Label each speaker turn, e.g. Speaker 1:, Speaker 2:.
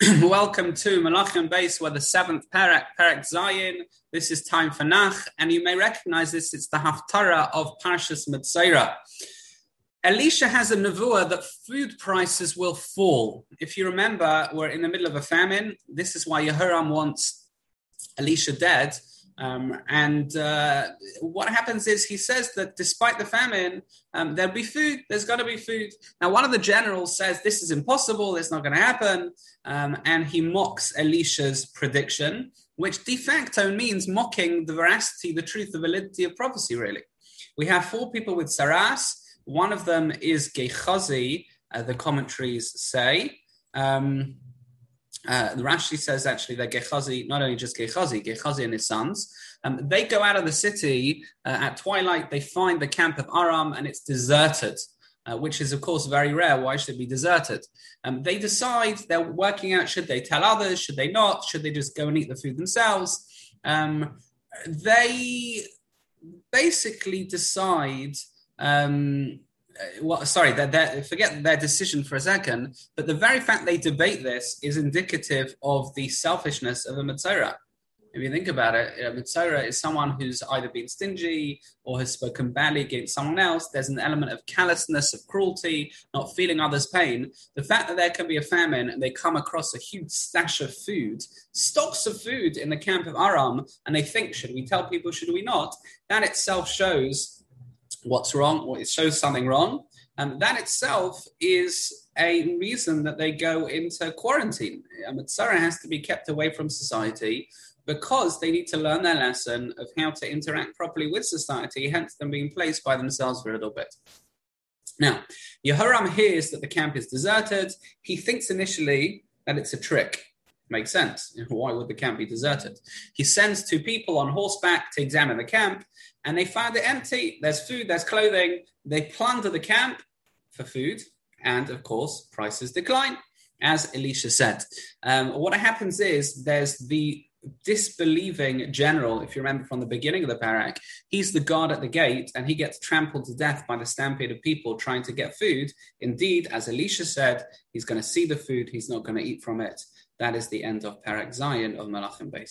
Speaker 1: Welcome to Malachim Bais, where the seventh parak, parak zayin. This is time for Nach, and you may recognize this. It's the Haftarah of Parshas Metzora. Elisha has a nevuah that food prices will fall. If you remember, we're in the middle of a famine. This is why Yehoram wants Elisha dead um, and uh, what happens is he says that despite the famine, um, there'll be food. There's got to be food. Now, one of the generals says this is impossible. It's not going to happen. Um, and he mocks Elisha's prediction, which de facto means mocking the veracity, the truth, the validity of prophecy, really. We have four people with tzaraas. One of them is Gechazi, uh, the commentaries say. Um, uh, the Rashi says actually that Gehazi, not only just Gehazi, Gehazi and his sons, um, they go out of the city uh, at twilight. They find the camp of Aram and it's deserted, uh, which is of course very rare. Why should it be deserted? Um, they decide they're working out: should they tell others? Should they not? Should they just go and eat the food themselves? Um, they basically decide. Um, Uh, well, sorry, that forget their decision for a second, but the very fact they debate this is indicative of the selfishness of a Metzora. If you think about it, a Metzora is someone who's either been stingy or has spoken badly against someone else. There's an element of callousness, of cruelty, not feeling others' pain. The fact that there can be a famine and they come across a huge stash of food, stocks of food in the camp of Aram, and they think, should we tell people, should we not? That itself shows what's wrong, or it shows something wrong. And that itself is a reason that they go into quarantine. Um, a Mitzvah has to be kept away from society because they need to learn their lesson of how to interact properly with society, hence them being placed by themselves for a little bit. Now, Yehoram hears that the camp is deserted. He thinks initially that it's a trick. Makes sense. Why would the camp be deserted? He sends two people on horseback to examine the camp, and they find it empty. There's food, there's clothing. They plunder the camp for food, and of course, prices decline, as Elisha said. Um, what happens is there's the disbelieving general, if you remember from the beginning of the parak, he's the guard at the gate and he gets trampled to death by the stampede of people trying to get food. Indeed, as Elisha said, he's going to see the food, he's not going to eat from it. That is the end of Parak Zayin of Malachim Bais.